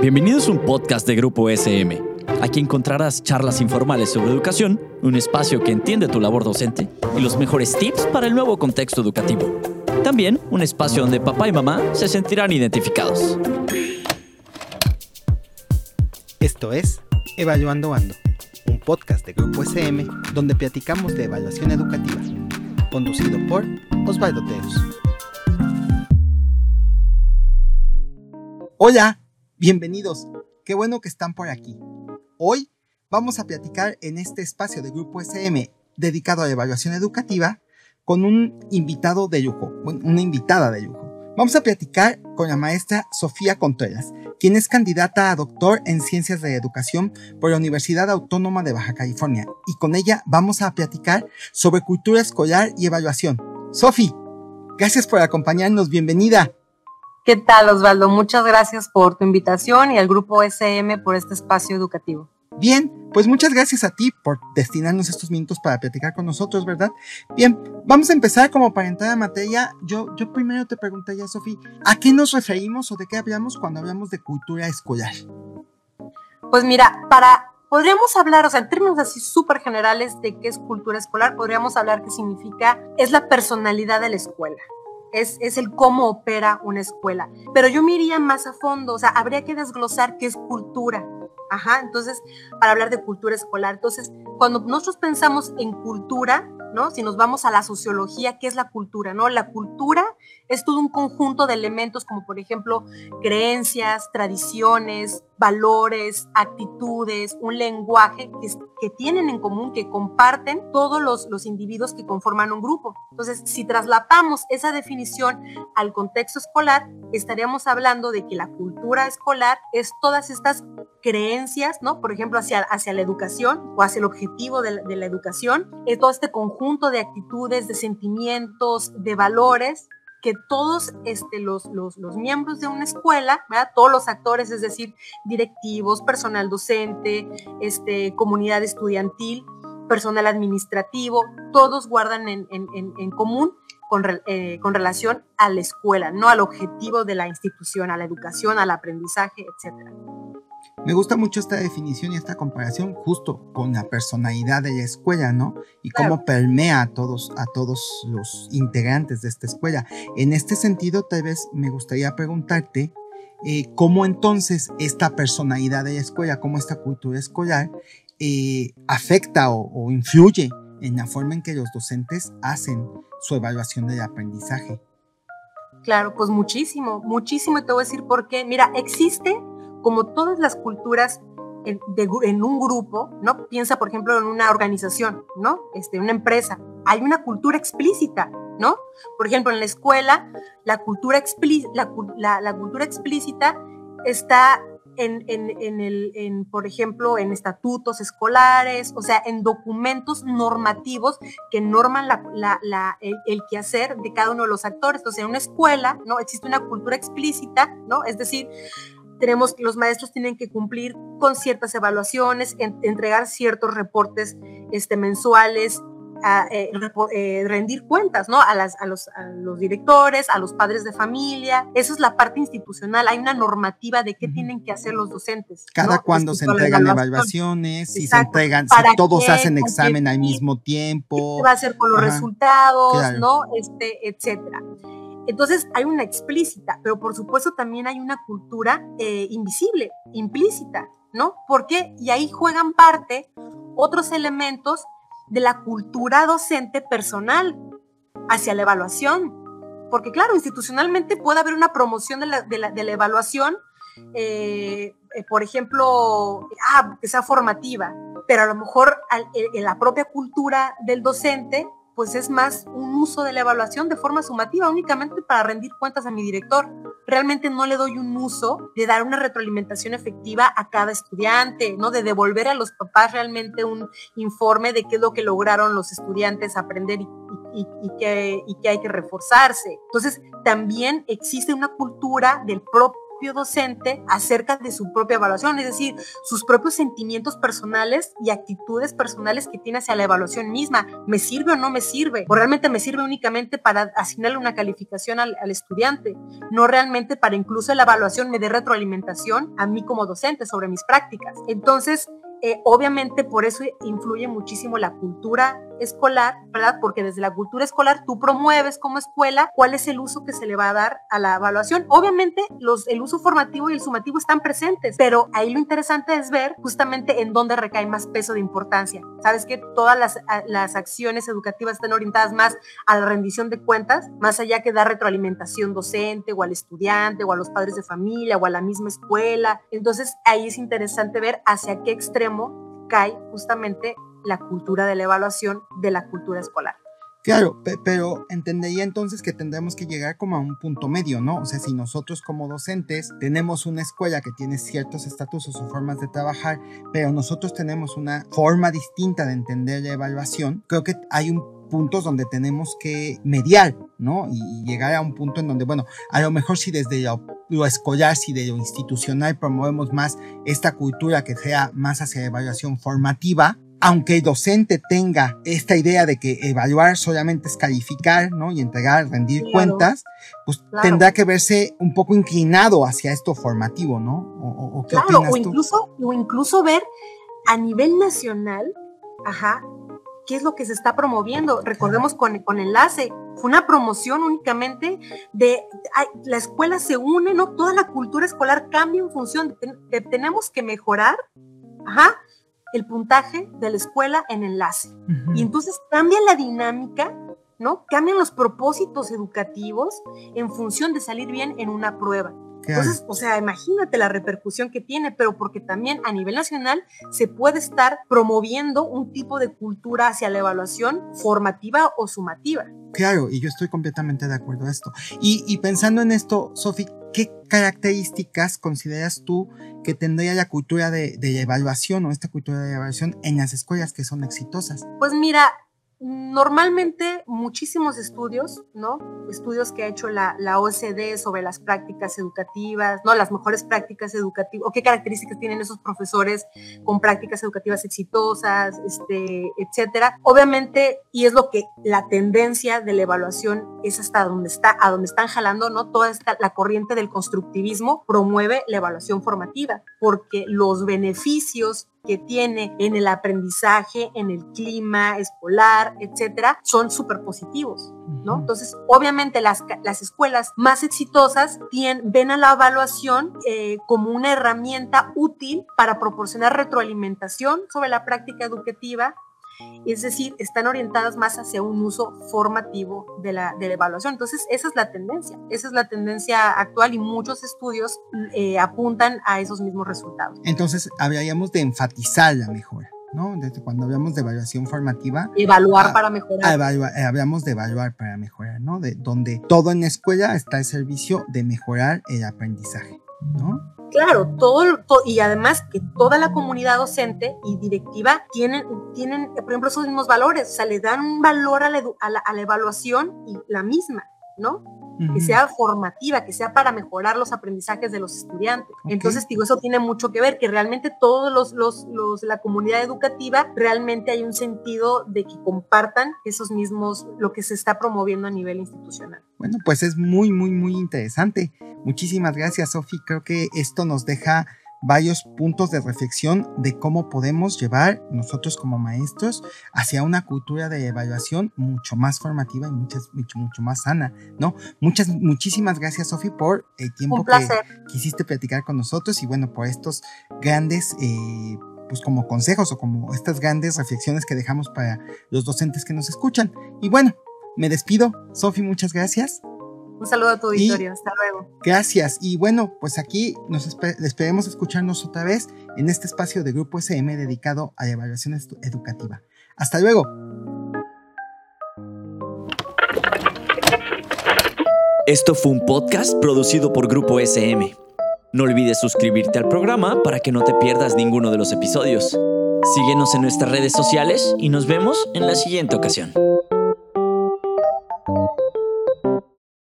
Bienvenidos a un podcast de Grupo SM. Aquí encontrarás charlas informales sobre educación, un espacio que entiende tu labor docente y los mejores tips para el nuevo contexto educativo. También un espacio donde papá y mamá se sentirán identificados. Esto es Evaluando Ando, un podcast de Grupo SM donde platicamos de evaluación educativa, conducido por Osvaldo Teos. Hola, bienvenidos. Qué bueno que están por aquí. Hoy vamos a platicar en este espacio de Grupo SM dedicado a la evaluación educativa con un invitado de lujo, una invitada de lujo. Vamos a platicar con la maestra Sofía Contreras, quien es candidata a doctor en Ciencias de Educación por la Universidad Autónoma de Baja California, y con ella vamos a platicar sobre cultura escolar y evaluación. Sofi, gracias por acompañarnos, bienvenida. ¿Qué tal, Osvaldo? Muchas gracias por tu invitación y al grupo SM por este espacio educativo. Bien, pues muchas gracias a ti por destinarnos estos minutos para platicar con nosotros, ¿verdad? Bien, vamos a empezar como para entrar a materia. Yo, yo primero te preguntaría, Sofía, ¿a qué nos referimos o de qué hablamos cuando hablamos de cultura escolar? Pues mira, para podríamos hablar, o sea, en términos así súper generales de qué es cultura escolar, podríamos hablar qué significa, es la personalidad de la escuela es, el cómo opera una escuela. Pero yo me iría más a fondo, o sea, habría que desglosar qué es cultura. Ajá, entonces, para hablar de cultura escolar. Entonces, cuando nosotros pensamos en cultura, ¿no? Si nos vamos a la sociología, ¿qué es la cultura? ¿no? La cultura es todo un conjunto de elementos como por ejemplo creencias, tradiciones, valores, actitudes, un lenguaje que, tienen en común, que comparten todos los, los individuos que conforman un grupo. Entonces, si traslapamos esa definición al contexto escolar, estaríamos hablando de que la cultura escolar es todas estas creencias, ¿no? Por ejemplo, hacia, hacia la educación o hacia el objetivo de la, educación, es todo este conjunto de actitudes, de sentimientos, de valores que todos este, los, los, miembros de una escuela, todos los actores, es decir, directivos, personal docente, este, comunidad estudiantil, personal administrativo, todos guardan en, en, en, común con, eh, con, relación a la escuela, no al objetivo de la institución, a la educación, al aprendizaje, etcétera. Me gusta mucho esta definición y esta comparación justo con la personalidad de la escuela, ¿no? Y cómo permea a todos, a todos los integrantes de esta escuela. En este sentido, tal vez me gustaría preguntarte eh, cómo entonces esta personalidad de la escuela, cómo esta cultura escolar eh, afecta o, o influye en la forma en que los docentes hacen su evaluación del aprendizaje. Claro, pues muchísimo, muchísimo. Y te voy a decir por qué. Mira, existe como todas las culturas en, un grupo, ¿no? Piensa, por ejemplo, en una organización, ¿no? Este, una empresa. Hay una cultura explícita, ¿no? Por ejemplo, en la escuela, la cultura, la, la, cultura explícita está en, en, el, en, por ejemplo, en estatutos escolares, o sea, en documentos normativos que norman la, la, el, el, quehacer de cada uno de los actores. Entonces, en una escuela, ¿no? Existe una cultura explícita, ¿no? Es decir, tenemos los maestros tienen que cumplir con ciertas evaluaciones, entregar ciertos reportes este, mensuales, eh, eh, rendir cuentas, ¿no? A, las, a, los, los, directores, a los padres de familia. Esa es la parte institucional. Hay una normativa de qué tienen que hacer los docentes. Cada cuando se entregan evaluaciones, si se entregan, si todos hacen examen al mismo tiempo. ¿Qué va a hacer con los resultados, no? Este, etcétera. Entonces hay una explícita, pero por supuesto también hay una cultura eh, invisible, implícita, ¿no? ¿Por qué? Y ahí juegan parte otros elementos de la cultura docente personal hacia la evaluación. Porque claro, institucionalmente puede haber una promoción de la, evaluación, eh, eh, por ejemplo, ah, que sea formativa, pero a lo mejor en la propia cultura del docente pues es más un uso de la evaluación de forma sumativa, únicamente para rendir cuentas a mi director. Realmente no le doy un uso de dar una retroalimentación efectiva a cada estudiante, ¿no? De devolver a los papás realmente un informe de qué es lo que lograron los estudiantes aprender y, y, que, hay que reforzarse. Entonces, también existe una cultura del propio propio docente acerca de su propia evaluación, es decir, sus propios sentimientos personales y actitudes personales que tiene hacia la evaluación misma. ¿Me sirve o no me sirve? ¿O realmente me sirve únicamente para asignarle una calificación al, estudiante? No realmente para incluso la evaluación me dé retroalimentación a mí como docente sobre mis prácticas. Entonces, eh, obviamente por eso influye muchísimo la cultura escolar, ¿verdad? Porque desde la cultura escolar tú promueves como escuela cuál es el uso que se le va a dar a la evaluación. Obviamente los, el uso formativo y el sumativo están presentes, pero ahí lo interesante es ver justamente en dónde recae más peso de importancia. Sabes que todas las, las acciones educativas están orientadas más a la rendición de cuentas, más allá que dar retroalimentación docente o al estudiante o a los padres de familia o a la misma escuela. Entonces ahí es interesante ver hacia qué extremo cae justamente la cultura de la evaluación de la cultura escolar. Claro, pero entendería entonces que tendremos que llegar como a un punto medio, ¿no? O sea, si nosotros como docentes tenemos una escuela que tiene ciertos estatutos o formas de trabajar, pero nosotros tenemos una forma distinta de entender la evaluación, creo que hay un puntos donde tenemos que mediar, ¿no? Y llegar a un punto en donde, bueno, a lo mejor si desde lo, lo, escolar, si de lo institucional promovemos más esta cultura que sea más hacia evaluación formativa, aunque el docente tenga esta idea de que evaluar solamente es calificar, ¿no? Y entregar, rendir Claro. cuentas, pues Claro. tendrá que verse un poco inclinado hacia esto formativo, ¿no? ¿O, o- o qué Claro, opinas o tú? incluso, o incluso ver a nivel nacional, ajá, qué es lo que se está promoviendo. Recordemos con, con enlace, fue una promoción únicamente de ay, la escuela se une, ¿no? Toda la cultura escolar cambia en función de, de- tenemos que mejorar, ajá, el puntaje de la escuela en enlace. Y entonces cambia la dinámica, ¿no? Cambian los propósitos educativos en función de salir bien en una prueba. Entonces, o sea, imagínate la repercusión que tiene, pero porque también a nivel nacional se puede estar promoviendo un tipo de cultura hacia la evaluación formativa o sumativa. Claro, y yo estoy completamente de acuerdo a esto. Y, y pensando en esto, Sofi, ¿qué características consideras tú que tendría la cultura de, evaluación o esta cultura de evaluación en las escuelas que son exitosas? Pues mira, normalmente muchísimos estudios, ¿no? Estudios que ha hecho la, OCDE sobre las prácticas educativas, ¿no? Las mejores prácticas educativas, o qué características tienen esos profesores con prácticas educativas exitosas, este, etcétera. Obviamente, y es lo que la tendencia de la evaluación es hasta donde está, a donde están jalando, ¿no? Toda esta, la corriente del constructivismo promueve la evaluación formativa, porque los beneficios que tiene en el aprendizaje, en el clima escolar, etcétera, son súper positivos, ¿no? Entonces, obviamente las, las escuelas más exitosas tien- ven a la evaluación eh, como una herramienta útil para proporcionar retroalimentación sobre la práctica educativa, es decir, están orientadas más hacia un uso formativo de la, de la evaluación. Entonces, esa es la tendencia, esa es la tendencia actual y muchos estudios eh, apuntan a esos mismos resultados. Entonces, hablaríamos de enfatizar la mejora, ¿no? Desde cuando hablamos de evaluación formativa, Evaluar Ah, para mejorar. evalua- eh, hablamos de evaluar para mejorar, ¿no? De donde todo en la escuela está al servicio de mejorar el aprendizaje, ¿no? Claro, todo, to- y además que toda la comunidad docente y directiva tienen, tienen, por ejemplo, esos mismos valores, o sea, le dan un valor a la, a la- a la evaluación y la misma, ¿no? Que sea formativa, que sea para mejorar los aprendizajes de los estudiantes. Entonces, digo, eso tiene mucho que ver, que realmente todos los, los, los, la comunidad educativa, realmente hay un sentido de que compartan esos mismos, lo que se está promoviendo a nivel institucional. Bueno, pues es muy, muy, muy interesante. Muchísimas gracias, Sofi. Creo que esto nos deja varios puntos de reflexión de cómo podemos llevar nosotros como maestros hacia una cultura de evaluación mucho más formativa y muchas, mucho, mucho más sana, ¿no? Muchas, muchísimas gracias, Sofi, por el tiempo que quisiste platicar con nosotros y bueno, por estos grandes, eh, pues como consejos o como estas grandes reflexiones que dejamos para los docentes que nos escuchan. Y bueno, me despido. Sofi, muchas gracias. Un saludo a tu Y- auditorio. Hasta luego. Gracias. Y bueno, pues aquí nos espe- esperemos escucharnos otra vez en este espacio de Grupo SM dedicado a la evaluación educativa. Hasta luego. Esto fue un podcast producido por Grupo SM. No olvides suscribirte al programa para que no te pierdas ninguno de los episodios. Síguenos en nuestras redes sociales y nos vemos en la siguiente ocasión.